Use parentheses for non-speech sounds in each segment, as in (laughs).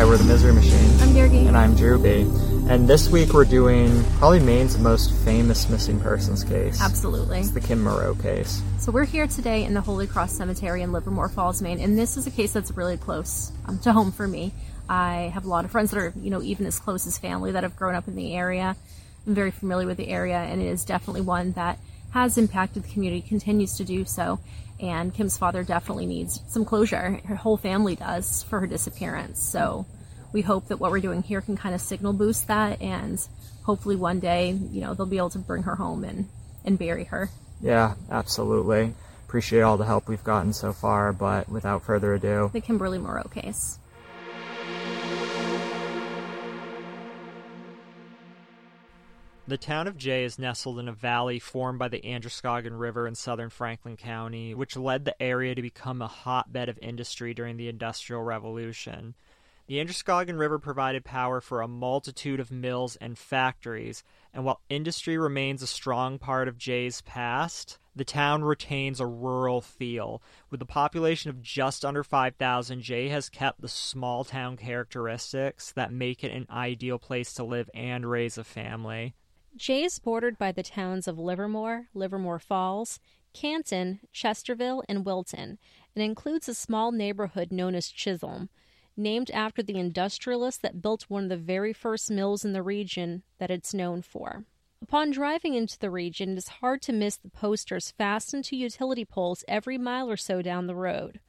Hi, we're the Misery Machine. I'm Yergy. And I'm Drewby. And this week we're doing probably Maine's most famous missing persons case. Absolutely. It's the Kim Moreau case. So we're here today in the Holy Cross Cemetery in Livermore Falls, Maine, and this is a case that's really close um, to home for me. I have a lot of friends that are, you know, even as close as family that have grown up in the area. I'm very familiar with the area, and it is definitely one that has impacted the community, continues to do so. And Kim's father definitely needs some closure. Her whole family does for her disappearance. So we hope that what we're doing here can kind of signal boost that, and hopefully one day, you know, they'll be able to bring her home and, and bury her. Yeah, absolutely. Appreciate all the help we've gotten so far, but without further ado, The Kimberly Moreau case. The town of Jay is nestled in a valley formed by the Androscoggin River in southern Franklin County, which led the area to become a hotbed of industry during the Industrial Revolution. The Androscoggin River provided power for a multitude of mills and factories, and while industry remains a strong part of Jay's past, the town retains a rural feel. With a population of just under 5,000, Jay has kept the small town characteristics that make it an ideal place to live and raise a family. Jay is bordered by the towns of Livermore, Livermore Falls, Canton, Chesterville, and Wilton, and includes a small neighborhood known as Chisholm, named after the industrialist that built one of the very first mills in the region that it's known for. Upon driving into the region, it is hard to miss the posters fastened to utility poles every mile or so down the road,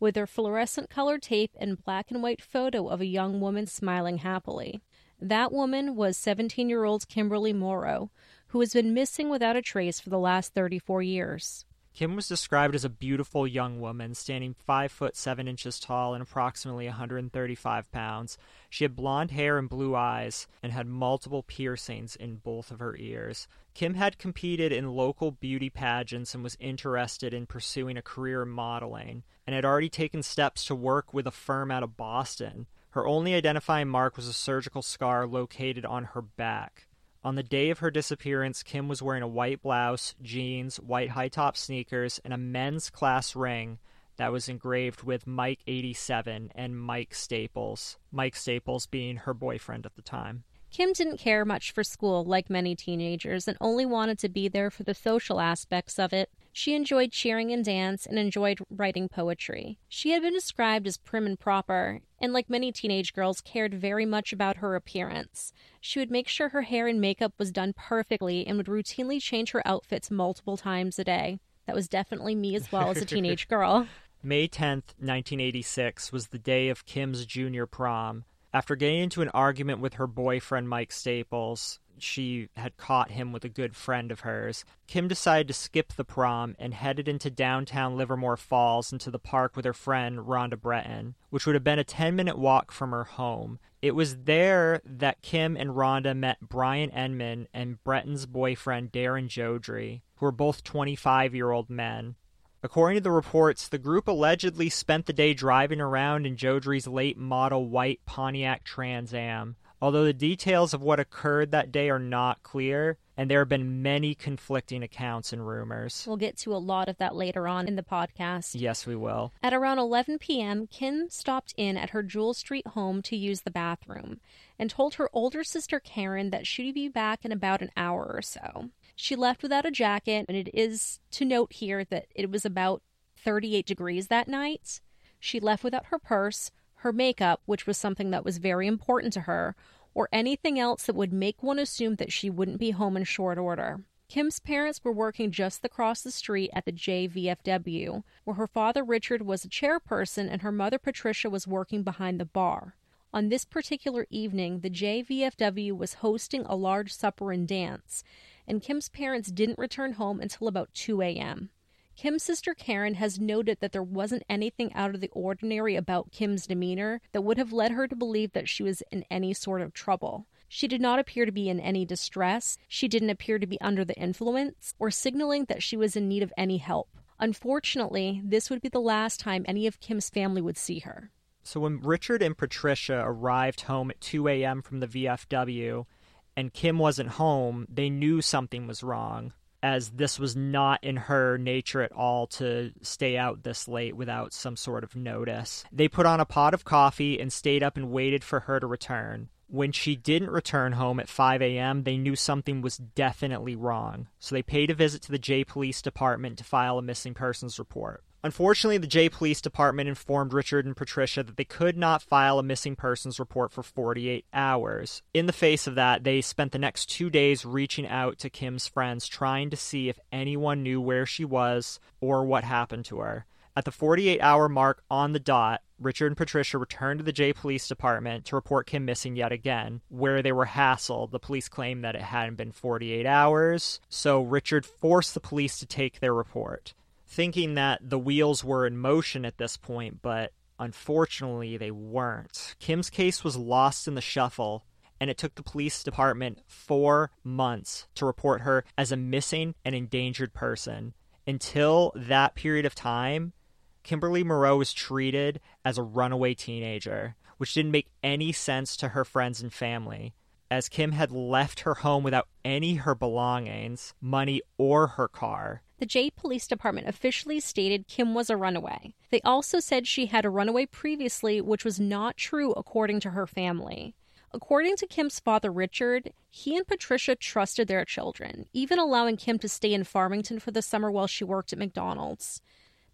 with their fluorescent colored tape and black and white photo of a young woman smiling happily. That woman was 17 year old Kimberly Moreau, who has been missing without a trace for the last 34 years. Kim was described as a beautiful young woman, standing five foot seven inches tall and approximately 135 pounds. She had blonde hair and blue eyes, and had multiple piercings in both of her ears. Kim had competed in local beauty pageants and was interested in pursuing a career in modeling, and had already taken steps to work with a firm out of Boston. Her only identifying mark was a surgical scar located on her back. On the day of her disappearance, Kim was wearing a white blouse, jeans, white high top sneakers, and a men's class ring that was engraved with Mike 87 and Mike Staples. Mike Staples being her boyfriend at the time. Kim didn't care much for school like many teenagers and only wanted to be there for the social aspects of it. She enjoyed cheering and dance and enjoyed writing poetry. She had been described as prim and proper, and like many teenage girls, cared very much about her appearance. She would make sure her hair and makeup was done perfectly and would routinely change her outfits multiple times a day. That was definitely me as well as a teenage (laughs) girl. May 10th, 1986 was the day of Kim's junior prom. After getting into an argument with her boyfriend Mike Staples, she had caught him with a good friend of hers. Kim decided to skip the prom and headed into downtown Livermore Falls into the park with her friend Rhonda Breton, which would have been a 10 minute walk from her home. It was there that Kim and Rhonda met Brian Enman and Breton's boyfriend Darren Jodry, who were both 25 year old men. According to the reports, the group allegedly spent the day driving around in Jodry's late model white Pontiac Trans Am. Although the details of what occurred that day are not clear, and there have been many conflicting accounts and rumors. We'll get to a lot of that later on in the podcast. Yes, we will. At around 11 p.m., Kim stopped in at her Jewel Street home to use the bathroom and told her older sister Karen that she'd be back in about an hour or so. She left without a jacket, and it is to note here that it was about 38 degrees that night. She left without her purse, her makeup, which was something that was very important to her, or anything else that would make one assume that she wouldn't be home in short order. Kim's parents were working just across the street at the Jay VFW, where her father Richard was a chairperson and her mother Patricia was working behind the bar. On this particular evening, the Jay VFW was hosting a large supper and dance, and Kim's parents didn't return home until about 2 a.m. Kim's sister Karen has noted that there wasn't anything out of the ordinary about Kim's demeanor that would have led her to believe that she was in any sort of trouble. She did not appear to be in any distress, she didn't appear to be under the influence, or signaling that she was in need of any help. Unfortunately, this would be the last time any of Kim's family would see her. So when Richard and Patricia arrived home at 2 a.m. from the VFW and Kim wasn't home, they knew something was wrong as this was not in her nature at all to stay out this late without some sort of notice. They put on a pot of coffee and stayed up and waited for her to return. When she didn't return home at 5 a.m., they knew something was definitely wrong. So they paid a visit to the Jay Police Department to file a missing persons report. Unfortunately, the Jay Police Department informed Richard and Patricia that they could not file a missing persons report for 48 hours. In the face of that, they spent the next two days reaching out to Kim's friends, trying to see if anyone knew where she was or what happened to her. At the 48 hour mark on the dot, Richard and Patricia returned to the Jay Police Department to report Kim missing yet again. Where they were hassled, the police claimed that it hadn't been 48 hours, so Richard forced the police to take their report thinking that the wheels were in motion at this point, but unfortunately they weren't. Kim's case was lost in the shuffle, and it took the police department four months to report her as a missing and endangered person. Until that period of time, Kimberly Moreau was treated as a runaway teenager, which didn't make any sense to her friends and family as Kim had left her home without any her belongings, money, or her car. The Jay Police Department officially stated Kim was a runaway. They also said she had a runaway previously, which was not true according to her family. According to Kim's father, Richard, he and Patricia trusted their children, even allowing Kim to stay in Farmington for the summer while she worked at McDonald's.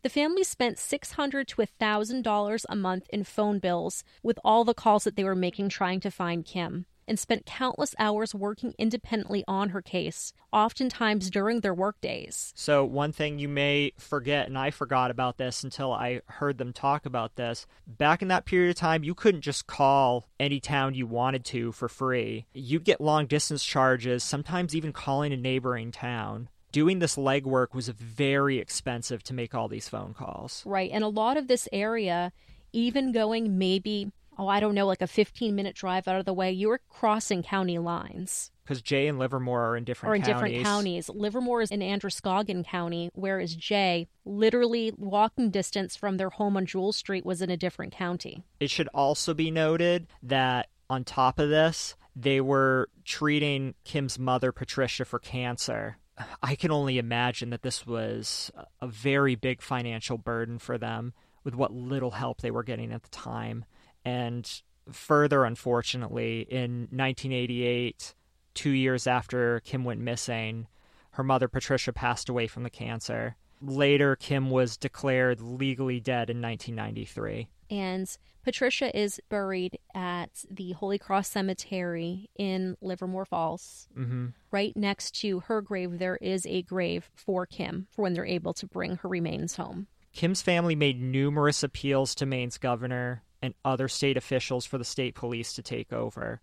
The family spent 600 to $1,000 a month in phone bills with all the calls that they were making trying to find Kim and spent countless hours working independently on her case, oftentimes during their workdays. So, one thing you may forget, and I forgot about this until I heard them talk about this, back in that period of time, you couldn't just call any town you wanted to for free. You'd get long distance charges, sometimes even calling a neighboring town doing this legwork was very expensive to make all these phone calls. Right. And a lot of this area, even going maybe oh, I don't know, like a 15 minute drive out of the way, you're crossing county lines. Because Jay and Livermore are in different or in counties. different counties. Livermore is in Androscoggin County, whereas Jay, literally walking distance from their home on Jewel Street, was in a different county. It should also be noted that on top of this, they were treating Kim's mother, Patricia, for cancer. I can only imagine that this was a very big financial burden for them with what little help they were getting at the time. And further, unfortunately, in 1988, two years after Kim went missing, her mother, Patricia, passed away from the cancer. Later, Kim was declared legally dead in 1993. And Patricia is buried at the Holy Cross Cemetery in Livermore Falls. Mm-hmm. Right next to her grave, there is a grave for Kim for when they're able to bring her remains home. Kim's family made numerous appeals to Maine's governor and other state officials for the state police to take over.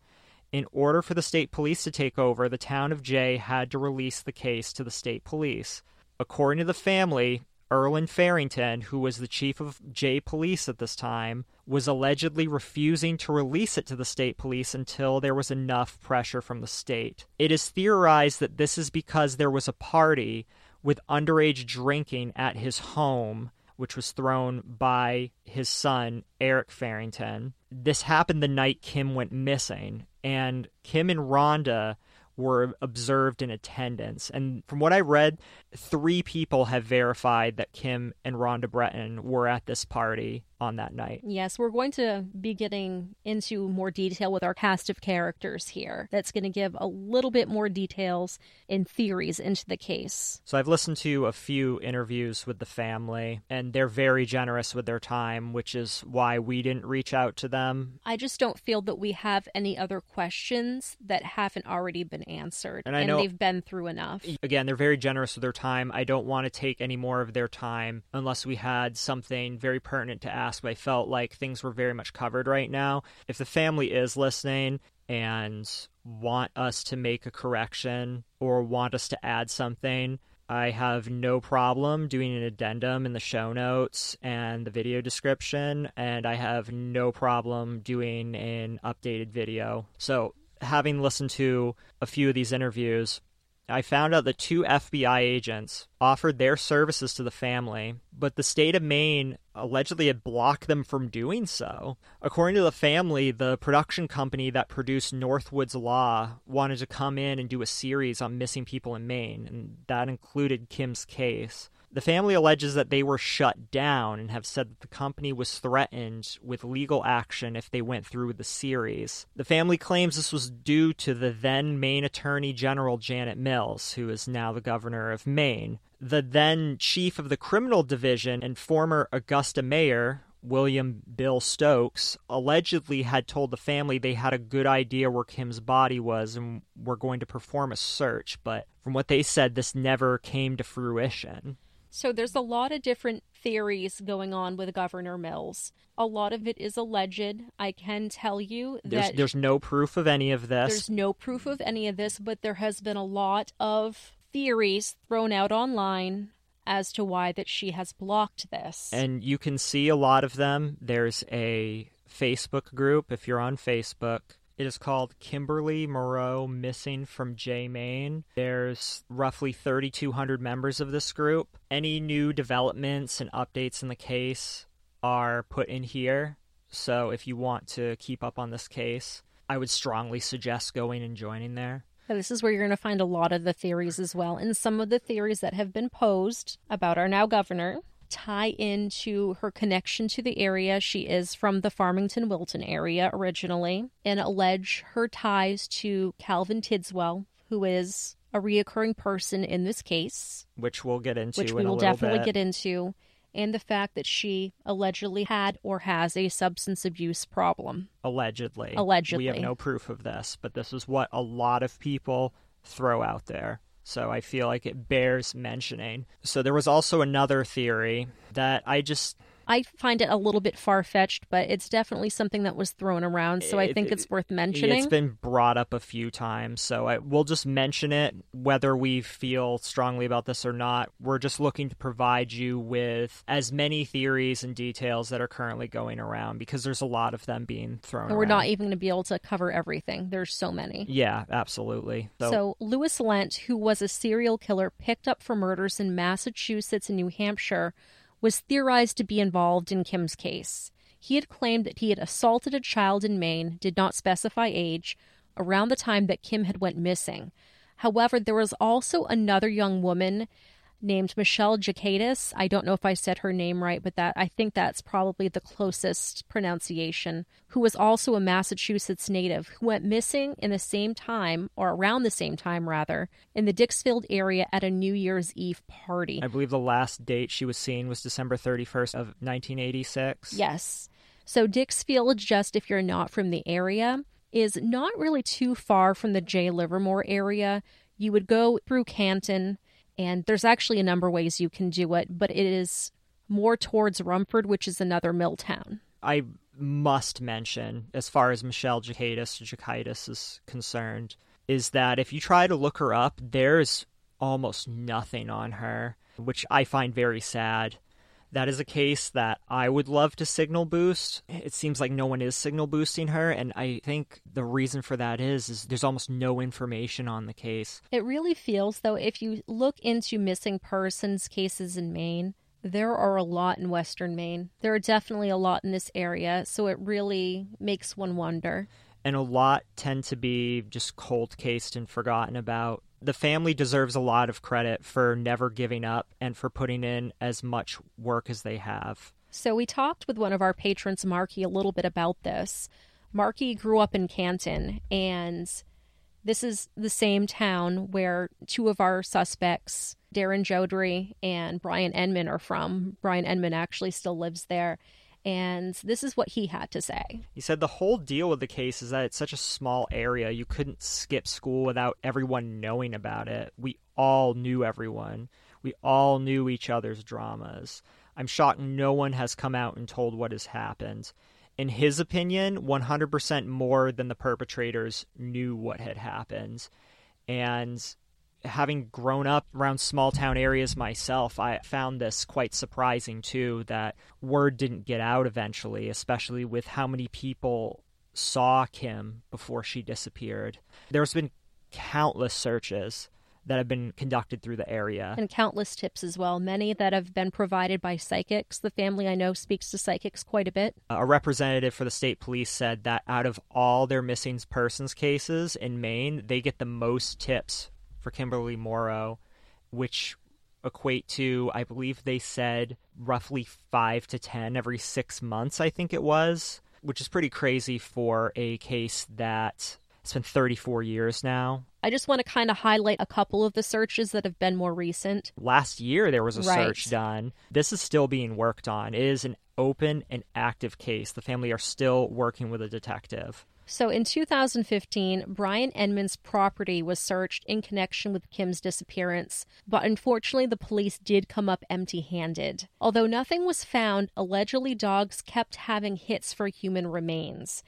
In order for the state police to take over, the town of Jay had to release the case to the state police. According to the family, Erland Farrington, who was the chief of Jay Police at this time, was allegedly refusing to release it to the state police until there was enough pressure from the state. It is theorized that this is because there was a party with underage drinking at his home which was thrown by his son, Eric Farrington. This happened the night Kim went missing, and Kim and Rhonda were observed in attendance. And from what I read, three people have verified that Kim and Rhonda Breton were at this party on that night. Yes, we're going to be getting into more detail with our cast of characters here. That's going to give a little bit more details and theories into the case. So I've listened to a few interviews with the family, and they're very generous with their time, which is why we didn't reach out to them. I just don't feel that we have any other questions that haven't already been answered, And I know- they've been through enough. Again, they're very generous with their time. I don't want to take any more of their time unless we had something very pertinent to ask. But I felt like things were very much covered right now. If the family is listening and want us to make a correction or want us to add something, I have no problem doing an addendum in the show notes and the video description, and I have no problem doing an updated video. So, having listened to a few of these interviews, I found out that two FBI agents offered their services to the family, but the state of Maine allegedly had blocked them from doing so. According to the family, the production company that produced Northwoods Law wanted to come in and do a series on missing people in Maine, and that included Kim's case. The family alleges that they were shut down and have said that the company was threatened with legal action if they went through with the series. The family claims this was due to the then Maine Attorney General Janet Mills, who is now the governor of Maine. The then chief of the criminal division and former Augusta mayor, William Bill Stokes, allegedly had told the family they had a good idea where Kim's body was and were going to perform a search, but from what they said, this never came to fruition. So there's a lot of different theories going on with Governor Mills. A lot of it is alleged. I can tell you There's, that there's no proof of any of this. there's no proof of any of this, but there has been a lot of theories thrown out online as to why that she has blocked this. and you can see a lot of them. There's a Facebook group if you're on Facebook. It is called Kimberly Moreau Missing from Jay Maine. There's roughly 3,200 members of this group. Any new developments and updates in the case are put in here. So if you want to keep up on this case, I would strongly suggest going and joining there. This is where you're going to find a lot of the theories as well. And some of the theories that have been posed about our now governor tie into her connection to the area. She is from the Farmington Wilton area originally and allege her ties to Calvin Tidswell, who is a reoccurring person in this case, Which we'll get into which we a will definitely bit. get into, and the fact that she allegedly had or has a substance abuse problem. Allegedly. Allegedly. We have no proof of this, but this is what a lot of people throw out there. So I feel like it bears mentioning. So there was also another theory that I just I find it a little bit far fetched, but it's definitely something that was thrown around, so I think it- it's worth mentioning. It's been brought up a few times, so I, we'll just mention it whether we feel strongly about this or not. We're just looking to provide you with as many theories and details that are currently going around because there's a lot of them being thrown around. and we're around. not even going to be able to cover everything. There's so many. Yeah, absolutely. So, Lewis Lent, who was a serial killer picked up for murders in Massachusetts and New Hampshire, was theorized to be involved in Kim's case. He had claimed that he had assaulted a child in Maine, did not specify age, around the time that Kim had went missing. However, there was also another young woman named Michelle Jacadis. I don't know if I said her name right, but that I think that's probably the closest pronunciation, who was also a Massachusetts native who went missing in the same time or around the same time rather in the Dixfield area at a New Year's Eve party. I believe the last date she was seen was December 31st of 1986. Yes. So Dixfield, just if you're not from the area, is not really too far from the Jay. Livermore area. You would go through Canton, and there's actually a number of ways you can do it, but it is more towards Rumford, which is another mill town. I must mention, as far as Michelle Jacadis, Jacaitis is concerned, is that if you try to look her up, there's almost nothing on her, which I find very sad. That is a case that I would love to signal boost. It seems like no one is signal boosting her, and I think the reason for that is is there's almost no information on the case. It really feels, though, if you look into missing persons cases in Maine, there are a lot in Western Maine. There are definitely a lot in this area, so it really makes one wonder. and a lot tend to be just cold cased and forgotten about. The family deserves a lot of credit for never giving up and for putting in as much work as they have. So we talked with one of our patrons, Marky, a little bit about this. Marky grew up in Canton, and this is the same town where two of our suspects, Darren Jodry and Brian Enman, are from. Brian Enman actually still lives there. And this is what he had to say. He said the whole deal with the case is that it's such a small area, you couldn't skip school without everyone knowing about it. We all knew everyone, we all knew each other's dramas. I'm shocked no one has come out and told what has happened. In his opinion, 100% more than the perpetrators knew what had happened. And having grown up around small town areas myself, I found this quite surprising too that word didn't get out eventually, especially with how many people saw Kim before she disappeared. There's been countless searches that have been conducted through the area. And countless tips as well, many that have been provided by psychics. The family I know speaks to psychics quite a bit. A representative for the state police said that out of all their missing persons cases in Maine, they get the most tips for Kimberly Moreau, which equate to, I believe they said, roughly five to 10 every six months, I think it was, which is pretty crazy for a case that it's been 34 years now. I just want to kind of highlight a couple of the searches that have been more recent. Last year, there was a Right. search done. This is still being worked on. It is an open and active case. The family are still working with a detective. So in 2015, Brian Enman's property was searched in connection with Kim's disappearance, but unfortunately, the police did come up empty handed. Although nothing was found, allegedly, dogs kept having hits for human remains.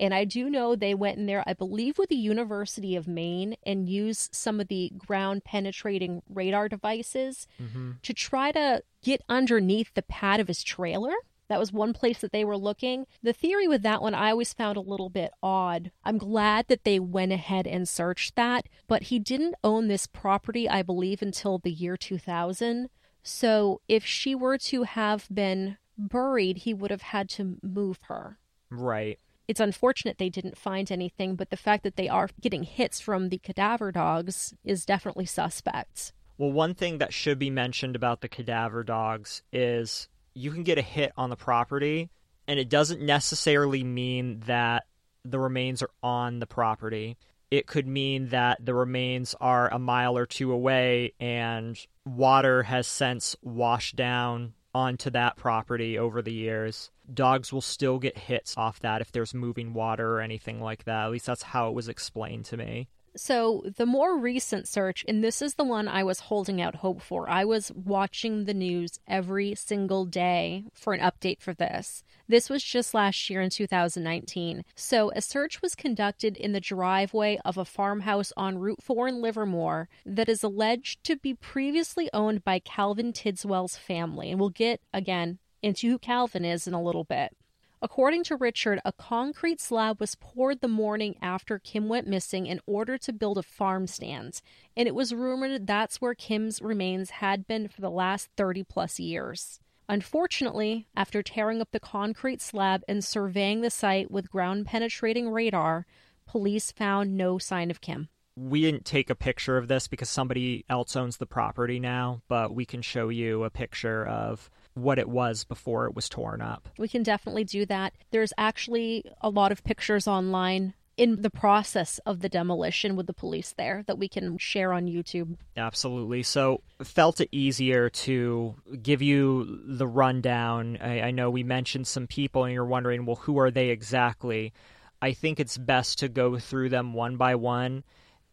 And I do know they went in there, I believe, with the University of Maine and used some of the ground penetrating radar devices mm-hmm. to try to get underneath the pad of his trailer. That was one place that they were looking. The theory with that one I always found a little bit odd. I'm glad that they went ahead and searched that, but he didn't own this property, I believe, until the year 2000. So if she were to have been buried, he would have had to move her. Right. It's unfortunate they didn't find anything, but the fact that they are getting hits from the cadaver dogs is definitely suspect. Well, one thing that should be mentioned about the cadaver dogs is you can get a hit on the property, and it doesn't necessarily mean that the remains are on the property. It could mean that the remains are a mile or two away, and water has since washed down onto that property over the years. Dogs will still get hits off that if there's moving water or anything like that. At least that's how it was explained to me. So, the more recent search, and this is the one I was holding out hope for. I was watching the news every single day for an update for this. This was just last year in 2019. So, a search was conducted in the driveway of a farmhouse on Route 4 in Livermore that is alleged to be previously owned by Calvin Tidswell's family. And we'll get, again, into who Calvin is in a little bit. According to Richard, a concrete slab was poured the morning after Kim went missing in order to build a farm stand, and it was rumored that's where Kim's remains had been for the last 30 plus years. Unfortunately, after tearing up the concrete slab and surveying the site with ground penetrating radar, police found no sign of Kim. we didn't take a picture of this because somebody else owns the property now, but we can show you a picture of what it was before it was torn up. We can definitely do that. There's actually a lot of pictures online in the process of the demolition with the police there that we can share on YouTube. Absolutely. So, felt it easier to give you the rundown. I, I know we mentioned some people, and you're wondering, well, who are they exactly? I think it's best to go through them one by one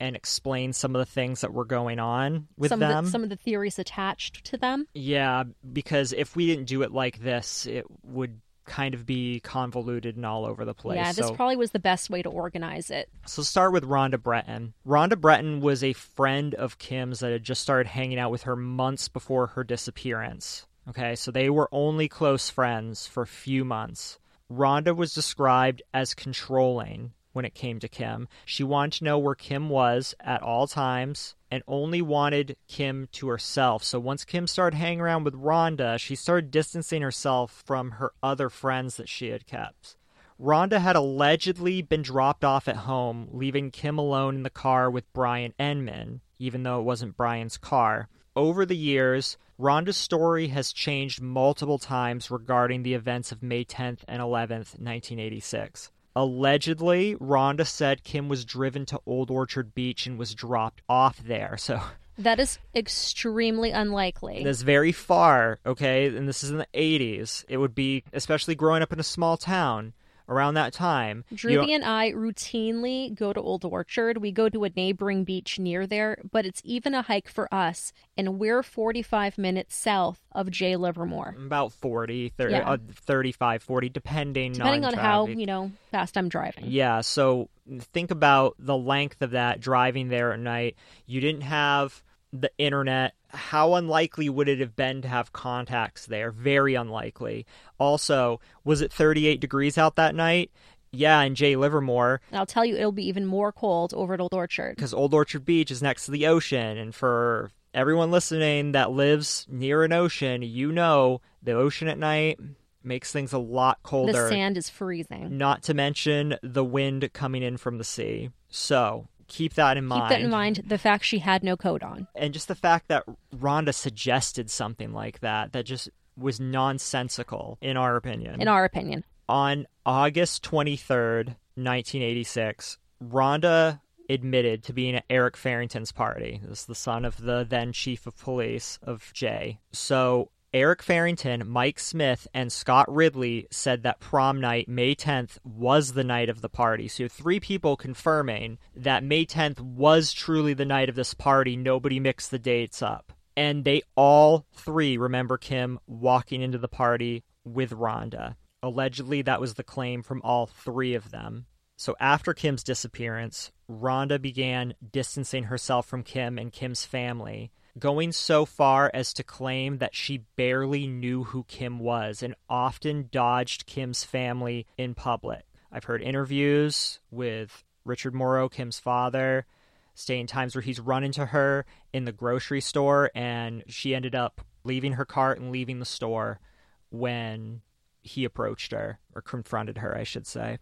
and explain some of the things that were going on with some them. Of the, some of the theories attached to them. Yeah, because if we didn't do it like this, it would kind of be convoluted and all over the place. yeah, this so, probably was the best way to organize it. so start with Rhonda Breton. Rhonda Breton was a friend of Kim's that had just started hanging out with her months before her disappearance. Okay, so they were only close friends for a few months. Rhonda was described as controlling when it came to Kim. She wanted to know where Kim was at all times and only wanted Kim to herself. So once Kim started hanging around with Rhonda, she started distancing herself from her other friends that she had kept. Rhonda had allegedly been dropped off at home, leaving Kim alone in the car with Brian Enman, even though it wasn't Brian's car. Over the years, Rhonda's story has changed multiple times regarding the events of May 10th and 11th, 1986. Allegedly, Rhonda said Kim was driven to Old Orchard Beach and was dropped off there. So (laughs) That is extremely unlikely. that's very far, okay? And this is in the 80s. It would be, especially growing up in a small town around that time. you Drewby and I routinely go to Old Orchard. We go to a neighboring beach near there, but it's even a hike for us, and we're 45 minutes south of Jay. Livermore. about 40, 30, Yeah. uh, 35, 40, depending, Depending on how, you know, fast I'm driving. Yeah, so think about the length of that driving there at night. You didn't have the internet. How unlikely would it have been to have contacts there? Very unlikely. Also, was it 38 degrees out that night? Yeah, in Jay. Livermore, And I'll tell you, it'll be even more cold over at Old Orchard. because Old Orchard Beach is next to the ocean. And for everyone listening that lives near an ocean, you know the ocean at night makes things a lot colder. The sand is freezing. Not to mention the wind coming in from the sea. So keep that in mind. Keep that in mind. The fact she had no coat on. And just the fact that Rhonda suggested something like that, that just was nonsensical, in our opinion. In our opinion, On August 23rd, 1986, Rhonda admitted to being at Eric Farrington's party. This is the son of the then chief of police of Jay. So Eric Farrington, Mike Smith, and Scott Ridley said that prom night, May 10th, was the night of the party. So three people confirming that May 10th was truly the night of this party. Nobody mixed the dates up. And they all three remember Kim walking into the party with Rhonda. Allegedly, that was the claim from all three of them. So after Kim's disappearance, Rhonda began distancing herself from Kim and Kim's family, going so far as to claim that she barely knew who Kim was and often dodged Kim's family in public. I've heard interviews with Richard Moreau, Kim's father, staying times where he's run into her in the grocery store and she ended up leaving her cart and leaving the store when he approached her or confronted her, I should say.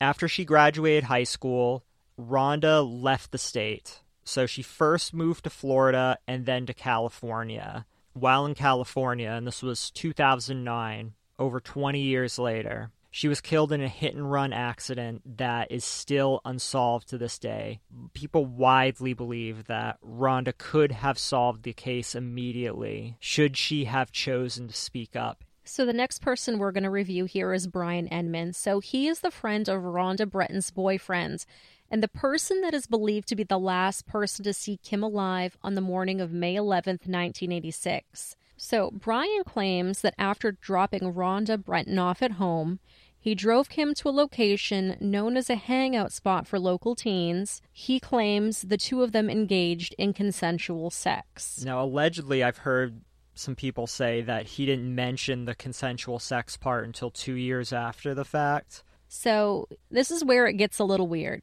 After she graduated high school, Rhonda left the state. So she first moved to Florida and then to California. While in California, and this was 2009, over 20 years later, she was killed in a hit and run accident that is still unsolved to this day. People widely believe that Rhonda could have solved the case immediately should she have chosen to speak up So the next person we're going to review here is Brian Enman. So he is the friend of Rhonda Breton's boyfriend and the person that is believed to be the last person to see Kim alive on the morning of May 11th, 1986. So Brian claims that after dropping Rhonda Breton off at home, he drove Kim to a location known as a hangout spot for local teens. He claims the two of them engaged in consensual sex. Now, allegedly, I've heard some people say that he didn't mention the consensual sex part until two years after the fact. So, this is where it gets a little weird.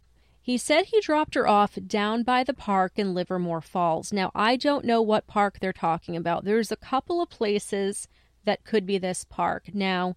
He said he dropped her off down by the park in Livermore Falls. Now, I don't know what park they're talking about. There's a couple of places that could be this park. Now,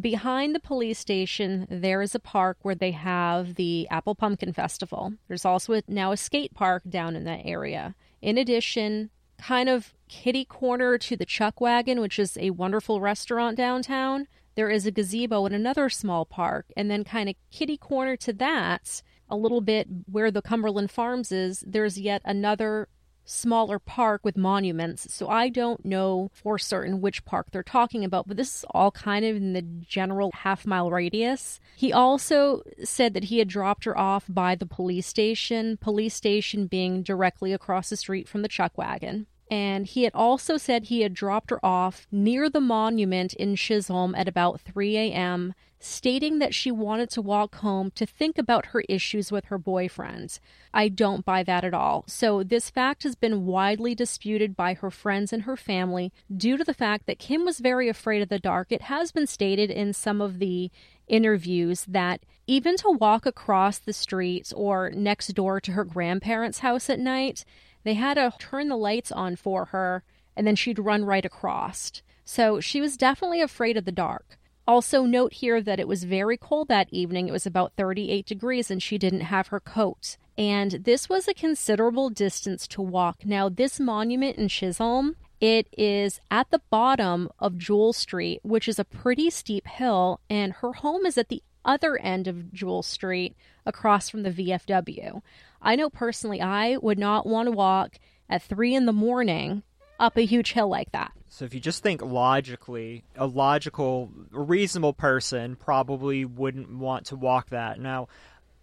behind the police station, there is a park where they have the Apple Pumpkin Festival. There's also a, now a skate park down in that area. In addition, kind of kitty corner to the Chuck Wagon, which is a wonderful restaurant downtown, there is a gazebo in another small park. And then, kind of kitty corner to that, a little bit where the Cumberland Farms is, there's yet another smaller park with monuments. So I don't know for certain which park they're talking about, but this is all kind of in the general half mile radius. He also said that he had dropped her off by the police station, police station being directly across the street from the chuck wagon. And he had also said he had dropped her off near the monument in Chisholm at about 3 a.m., stating that she wanted to walk home to think about her issues with her boyfriend. I don't buy that at all. So, this fact has been widely disputed by her friends and her family due to the fact that Kim was very afraid of the dark. It has been stated in some of the interviews that even to walk across the street or next door to her grandparents' house at night, they had to turn the lights on for her and then she'd run right across. So she was definitely afraid of the dark. Also, note here that it was very cold that evening. It was about 38 degrees, and she didn't have her coat. And this was a considerable distance to walk. Now, this monument in Chisholm, it is at the bottom of Jewel Street, which is a pretty steep hill, and her home is at the other end of Jewel Street across from the VFW. I know personally I would not want to walk at three in the morning up a huge hill like that. So if you just think logically, a logical, reasonable person probably wouldn't want to walk that. Now,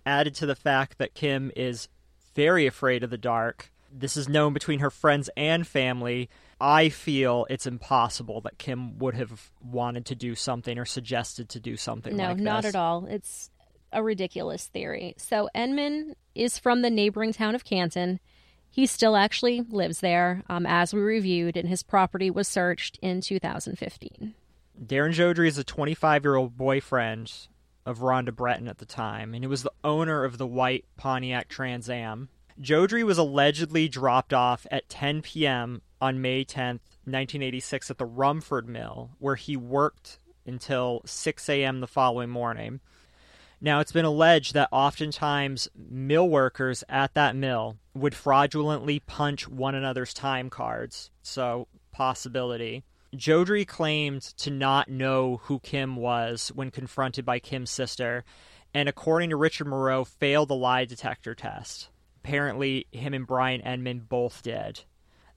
added to the fact that Kim is very afraid of the dark, this is known between her friends and family. I feel it's impossible that Kim would have wanted to do something or suggested to do something like that. No, like not at all. It's a ridiculous theory. So Enman is from the neighboring town of Canton. He still actually lives there, um, as we reviewed, and his property was searched in 2015. Darren Jodry is a 25 year old boyfriend of Rhonda Breton at the time, and he was the owner of the white Pontiac Trans Am. Jodry was allegedly dropped off at 10 p.m. on May 10th, 1986, at the Rumford Mill, where he worked until 6 a.m. the following morning. Now, it's been alleged that oftentimes mill workers at that mill would fraudulently punch one another's time cards. So, possibility. Jodry claimed to not know who Kim was when confronted by Kim's sister, and according to Richard Moreau, failed the lie detector test. Apparently, him and Brian Enman both did.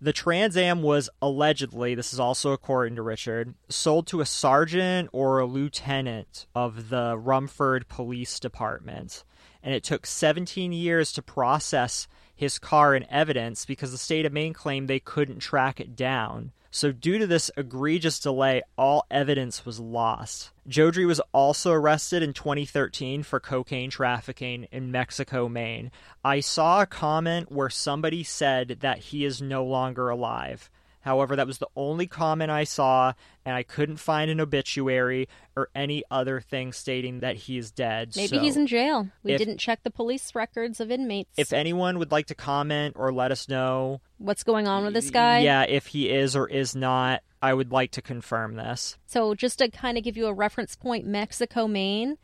The Trans Am was allegedly, this is also according to Richard, sold to a sergeant or a lieutenant of the Rumford Police Department. And it took 17 years to process his car and evidence because the state of Maine claimed they couldn't track it down. So, due to this egregious delay, all evidence was lost. Jodry was also arrested in 2013 for cocaine trafficking in Mexico, Maine. I saw a comment where somebody said that he is no longer alive. However, that was the only comment I saw, and I couldn't find an obituary or any other thing stating that he is dead. Maybe So- he's in jail. We if- didn't check the police records of inmates. If anyone would like to comment or let us know, What's going on with this guy? yeah, if he is or is not, I would like to confirm this. So, just to kind of give you a reference point, Mexico, Maine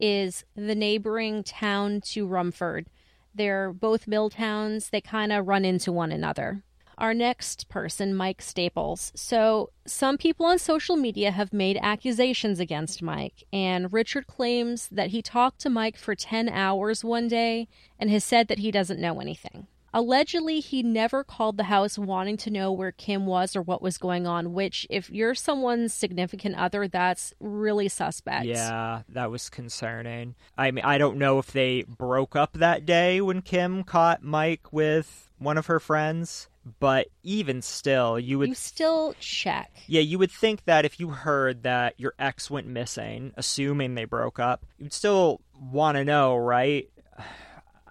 is the neighboring town to Rumford. They're both mill towns, they kind of run into one another. Our next person, Mike Staples. So, some people on social media have made accusations against Mike, and Richard claims that he talked to Mike for 10 hours one day and has said that he doesn't know anything. Allegedly, he never called the house wanting to know where Kim was or what was going on, which, if you're someone's significant other, that's really suspect. Yeah, that was concerning. I mean, I don't know if they broke up that day when Kim caught Mike with one of her friends, but even still, you would You still check. Yeah, you would think that if you heard that your ex went missing, assuming they broke up, you'd still want to know, right?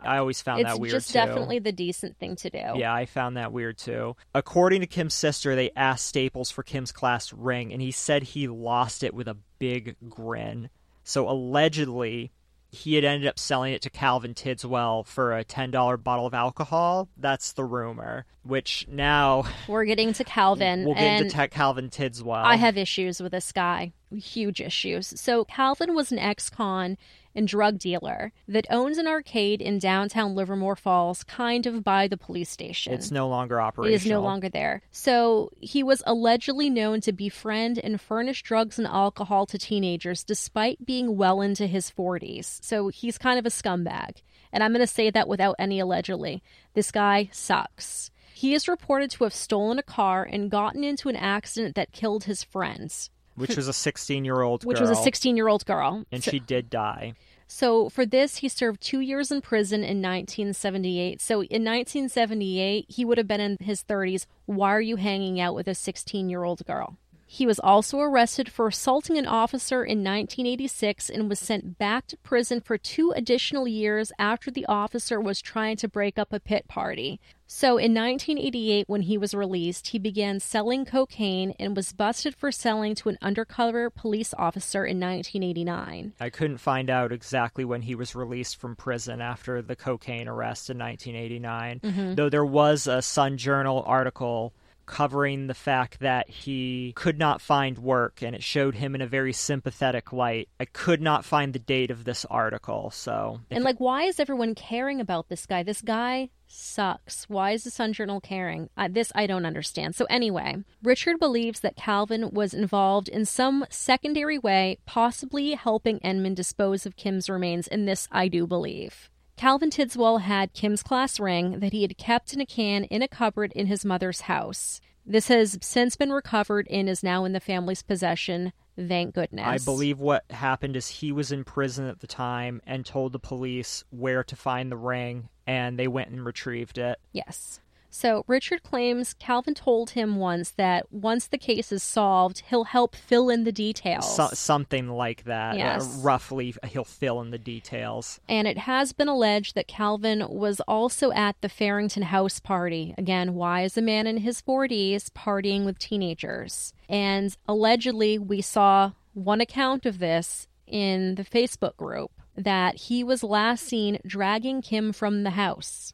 I always found it's that weird just too. definitely the decent thing to do. Yeah, I found that weird too. According to Kim's sister, they asked Staples for Kim's class ring, and he said he lost it with a big grin. So allegedly, he had ended up selling it to Calvin Tidswell for a $10 bottle of alcohol. That's the rumor. Which now We're getting to Calvin. (laughs) we'll get into Calvin Tidswell. I have issues with this guy, huge issues. So, Calvin was an ex con and drug dealer that owns an arcade in downtown Livermore Falls, kind of by the police station. It's no longer It operational. is no longer there. So he was allegedly known to befriend and furnish drugs and alcohol to teenagers despite being well into his 40s. So he's kind of a scumbag. And I'm going to say that without any allegedly. This guy sucks. He is reported to have stolen a car and gotten into an accident that killed his friends, which was a 16 year old which was a 16 year old girl. and So- she did die. so for this, he served two years in prison in 1978. So in 1978, he would have been in his 30s. Why are you hanging out with a 16 year old girl? He was also arrested for assaulting an officer in 1986 and was sent back to prison for two additional years after the officer was trying to break up a pit party. So in 1988, when he was released, he began selling cocaine and was busted for selling to an undercover police officer in 1989. I couldn't find out exactly when he was released from prison after the cocaine arrest in 1989, Mm-hmm. though there was a Sun Journal article covering the fact that he could not find work and it showed him in a very sympathetic light. I could not find the date of this article, so. And like, why is everyone caring about this guy? This guy sucks. Why is the Sun Journal caring? Uh, this I don't understand. So, anyway, Richard believes that Calvin was involved in some secondary way, possibly helping Enman dispose of Kim's remains, and this I do believe. Calvin Tidswell had Kim's class ring that he had kept in a can in a cupboard in his mother's house. This has since been recovered and is now in the family's possession. Thank goodness. I believe what happened is he was in prison at the time and told the police where to find the ring, and they went and retrieved it. Yes. So Richard claims Calvin told him once that once the case is solved, he'll help fill in the details. So, something like that. Uh, Yes. roughly, he'll fill in the details. And it has been alleged that Calvin was also at the Farrington House party. Again, why is a man in his 40s partying with teenagers? And allegedly, we saw one account of this in the Facebook group that he was last seen dragging Kim from the house.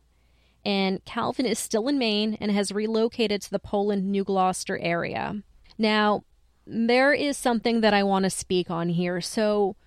And Calvin is still in Maine and has relocated to the Poland New Gloucester area. Now, there is something that I want to speak on here. So,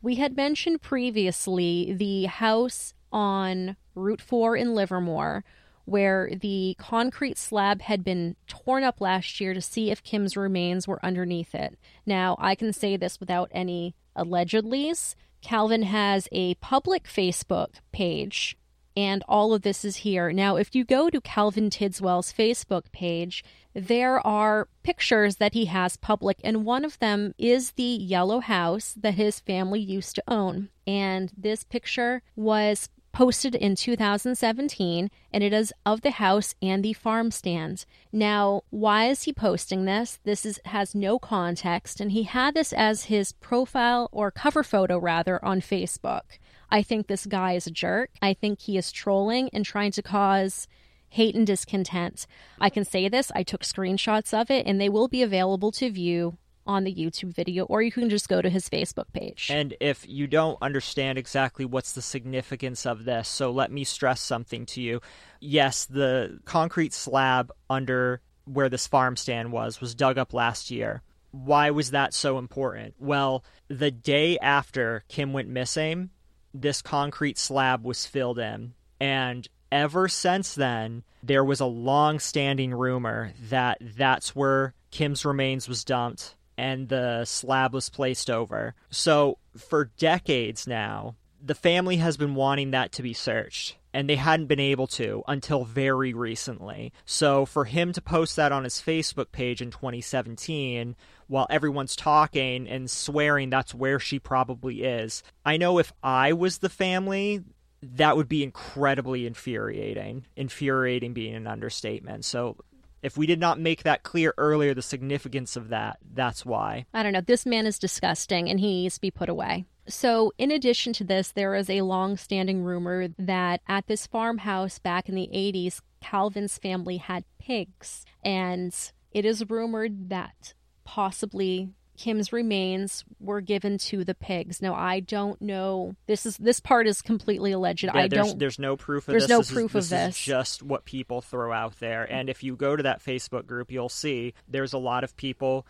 we had mentioned previously the house on Route 4 in Livermore where the concrete slab had been torn up last year to see if Kim's remains were underneath it. Now, I can say this without any allegedlys. Calvin has a public Facebook page and all of this is here. Now, if you go to Calvin Tidswell's Facebook page, there are pictures that he has public, and one of them is the yellow house that his family used to own. And this picture was posted in 2017 and it is of the house and the farm stand. Now, why is he posting this? This is has no context and he had this as his profile or cover photo rather on Facebook. I think this guy is a jerk. I think he is trolling and trying to cause hate and discontent. I can say this, I took screenshots of it and they will be available to view on the YouTube video or you can just go to his Facebook page. And if you don't understand exactly what's the significance of this, so let me stress something to you. Yes, the concrete slab under where this farm stand was was dug up last year. Why was that so important? Well, the day after Kim went missing, this concrete slab was filled in. And ever since then, there was a long standing rumor that that's where Kim's remains was dumped and the slab was placed over. So, for decades now, the family has been wanting that to be searched. And they hadn't been able to until very recently. So, for him to post that on his Facebook page in 2017, while everyone's talking and swearing that's where she probably is, I know if I was the family, that would be incredibly infuriating. Infuriating being an understatement. So, if we did not make that clear earlier, the significance of that, that's why. I don't know. This man is disgusting and he needs to be put away. So, in addition to this, there is a long standing rumor that at this farmhouse back in the 80s, Calvin's family had pigs. And it is rumored that possibly Kim's remains were given to the pigs. Now I don't know. This is this part is completely alleged. Yeah, I there's, don't. There's no proof of this. there's this. no This is- proof of this. this. Is just what people throw out there. And if you go to that Facebook group, you'll see there's a lot of people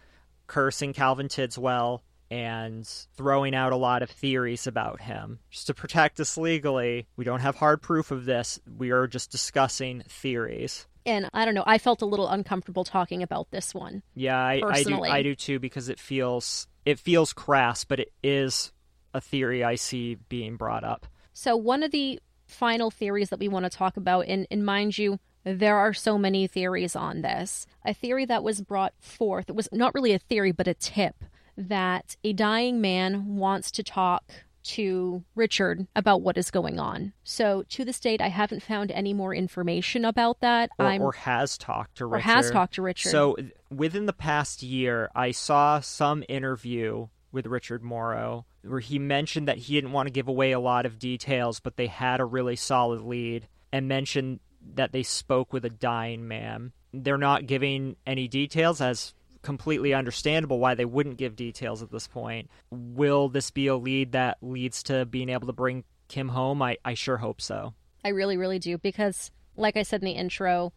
cursing Calvin Tidswell and throwing out a lot of theories about him. Just to protect us legally, we don't have hard proof of this. We are just discussing theories. and I don't know. I felt a little uncomfortable talking about this one. Yeah, I, I do. I do too because it feels it feels crass, but it is a theory I see being brought up. So one of the final theories that we want to talk about, and, and mind you, there are so many theories on this. A theory that was brought forth, it was not really a theory, but a tip that a dying man wants to talk to Richard about what is going on. So to this date, I haven't found any more information about that. Or, I'm or has talked to Richard. or has talked to Richard. So within the past year, I saw some interview with Richard Moreau where he mentioned that he didn't want to give away a lot of details, but they had a really solid lead and mentioned that they spoke with a dying man. They're not giving any details as completely understandable why they wouldn't give details at this point. Will this be a lead that leads to being able to bring Kim home? I, I sure hope so. I really, really do because, like I said in the intro,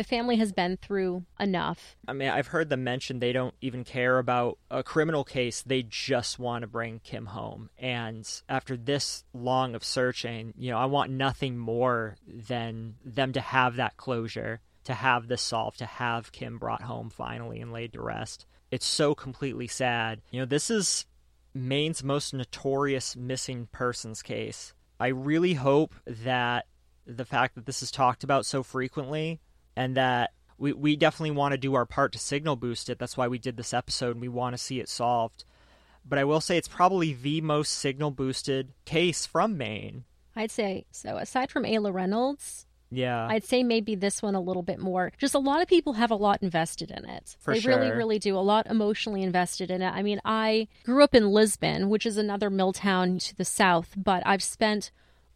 The family has been through enough. I mean, I've heard them mention they don't even care about a criminal case. They just want to bring Kim home. And after this long of searching, you know, I want nothing more than them to have that closure, to have this solved, to have Kim brought home finally and laid to rest. It's so completely sad. You know, this is Maine's most notorious missing persons case. I really hope that the fact that this is talked about so frequently and that we, we definitely want to do our part to signal boost it. That's why we did this episode and we want to see it solved. But I will say it's probably the most signal boosted case from Maine. I'd say so. Aside from Ayla Reynolds, Yeah. I'd say maybe this one a little bit more. Just a lot of people have a lot invested in it. For they really, really do. A lot emotionally invested in it. I mean, I grew up in Lisbon, which is another mill town to the south, but I've spent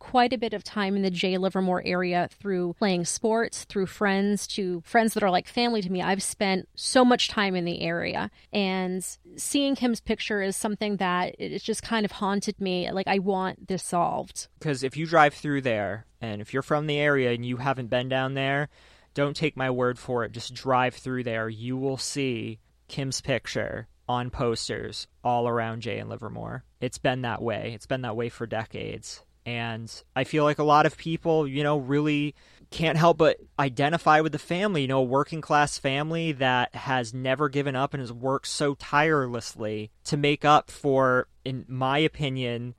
quite a bit of time in the Jay. Livermore area through playing sports, through friends, to friends that are like family to me. I've spent so much time in the area. And seeing Kim's picture is something that it's just kind of haunted me. Like, I want this solved. because if you drive through there and if you're from the area and you haven't been down there, don't take my word for it. Just drive through there. You will see Kim's picture on posters all around Jay and Livermore. It's been that way. It's been that way for decades. And I feel like a lot of people, you know, really can't help but identify with the family, you know, a working class family that has never given up and has worked so tirelessly to make up for, in my opinion,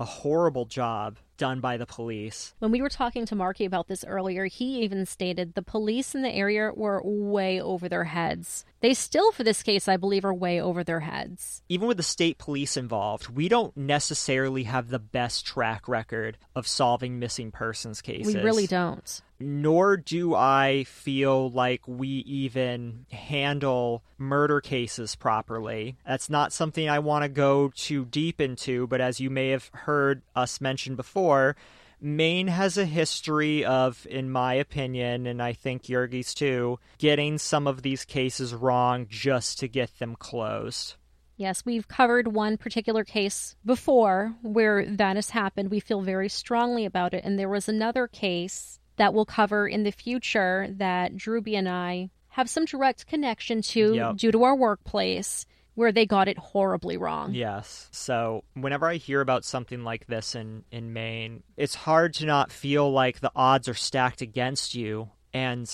a horrible job done by the police. When we were talking to Marky about this earlier, he even stated the police in the area were way over their heads. They still, for this case, I believe, are way over their heads. Even with the state police involved, we don't necessarily have the best track record of solving missing persons cases. We really don't. Nor do I feel like we even handle murder cases properly. That's not something I want to go too deep into, but as you may have heard us mention before, Maine has a history of, in my opinion, and I think Yergy's too, getting some of these cases wrong just to get them closed. Yes, we've covered one particular case before where that has happened. We feel very strongly about it. And there was another case that we'll cover in the future that Drewby and I have some direct connection to Yep. due to our workplace where they got it horribly wrong. Yes. So whenever I hear about something like this in, in Maine, it's hard to not feel like the odds are stacked against you. And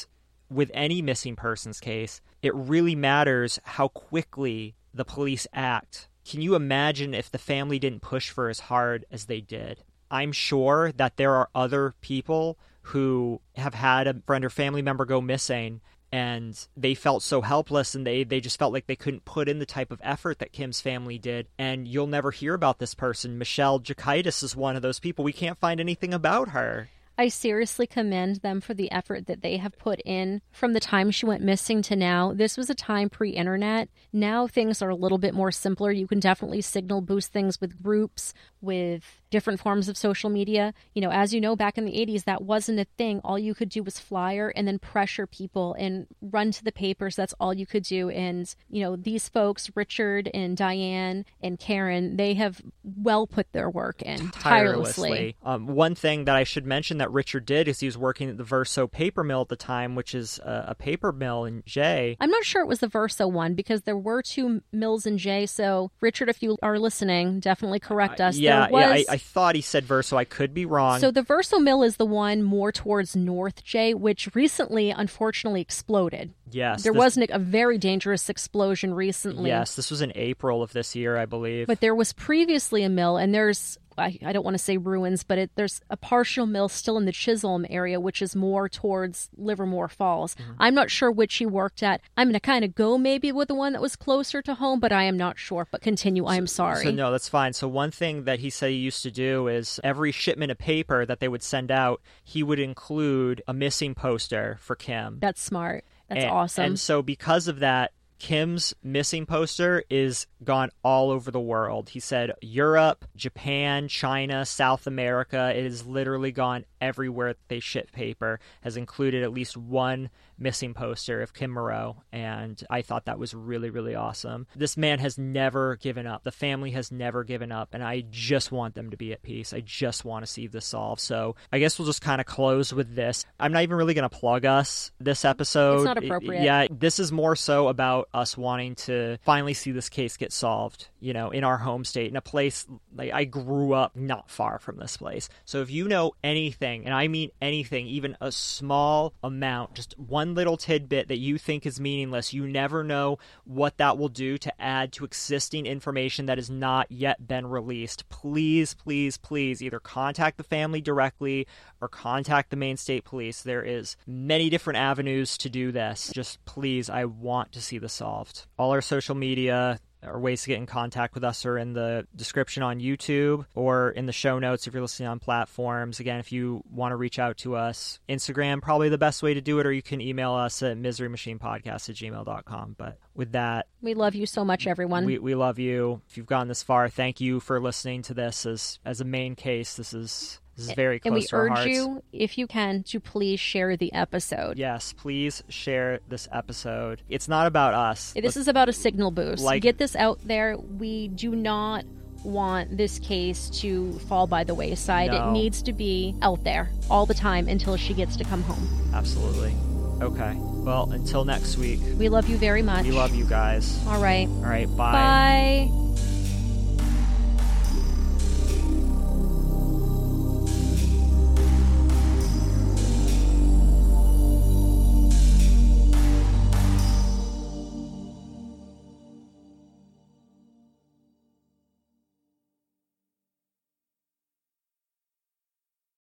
with any missing persons case, it really matters how quickly the police act. Can you imagine if the family didn't push for as hard as they did? I'm sure that there are other people who have had a friend or family member go missing and they felt so helpless and they, they just felt like they couldn't put in the type of effort that Kim's family did. And you'll never hear about this person. Michelle Jakaitis is one of those people. We can't find anything about her. I seriously commend them for the effort that they have put in from the time she went missing to now. This was a time pre internet. Now things are a little bit more simpler. You can definitely signal boost things with groups, with different forms of social media. You know, as you know, back in the 80s, that wasn't a thing. All you could do was flyer and then pressure people and run to the papers. That's all you could do. And, you know, these folks, Richard and Diane and Karen, they have well put their work in tirelessly. Um, one thing that I should mention that Richard did is he was working at the Verso paper mill at the time, which is a, a paper mill in Jay. I'm not sure it was the Verso one because there were two mills in Jay. So, Richard, if you are listening, definitely correct us. yeah, was, yeah. I, I thought he said Verso. I could be wrong. So, the Verso mill is the one more towards North Jay, which recently, unfortunately, exploded. yes, There this- was a very dangerous explosion recently. Yes, this was in April of this year, I believe. But there was previously a mill, and there's I, I don't want to say ruins, but it, there's a partial mill still in the Chisholm area, which is more towards Livermore Falls. Mm-hmm. I'm not sure which he worked at. I'm going to kind of go maybe with the one that was closer to home, but I am not sure. But continue. I am sorry. So no, that's fine. So one thing that he said he used to do is every shipment of paper that they would send out, he would include a missing poster for Kim. That's smart. That's and, awesome. And so because of that, Kim's missing poster is gone all over the world. He said Europe, Japan, China, South America. It has literally gone everywhere they ship paper, has included at least one missing poster of Kim Moreau. And I thought that was really, really awesome. This man has never given up. The family has never given up. And I just want them to be at peace. I just want to see this solved. So I guess we'll just kind of close with this. I'm not even really going to plug us this episode. It's not appropriate. Yeah, this is more so about us wanting to finally see this case get solved, you know, in our home state, in a place like I grew up not far from this place. So if you know anything, and I mean anything, even a small amount, just one little tidbit that you think is meaningless, you never know what that will do to add to existing information that has not yet been released. Please, please, please either contact the family directly or contact the Maine State Police. There is many different avenues to do this. Just please, I want to see this solved. All our social media, or ways to get in contact with us are in the description on YouTube or in the show notes if you're listening on platforms. Again, if you want to reach out to us, Instagram probably the best way to do it, or you can email us at miserymachinepodcast at gmail.com. But with that, We love you so much, everyone. we, we love you. If you've gone this far, thank you for listening to this as as a Maine case. This is this is very close and we to our urge hearts. you, if you can, to please share the episode. Yes, please share this episode. It's not about us. This is about a signal boost. Like- Get this out there. We do not want this case to fall by the wayside. No. It needs to be out there all the time until she gets to come home. Absolutely. Okay. Well, until next week. We love you very much. We love you guys. All right. All right. Bye. Bye.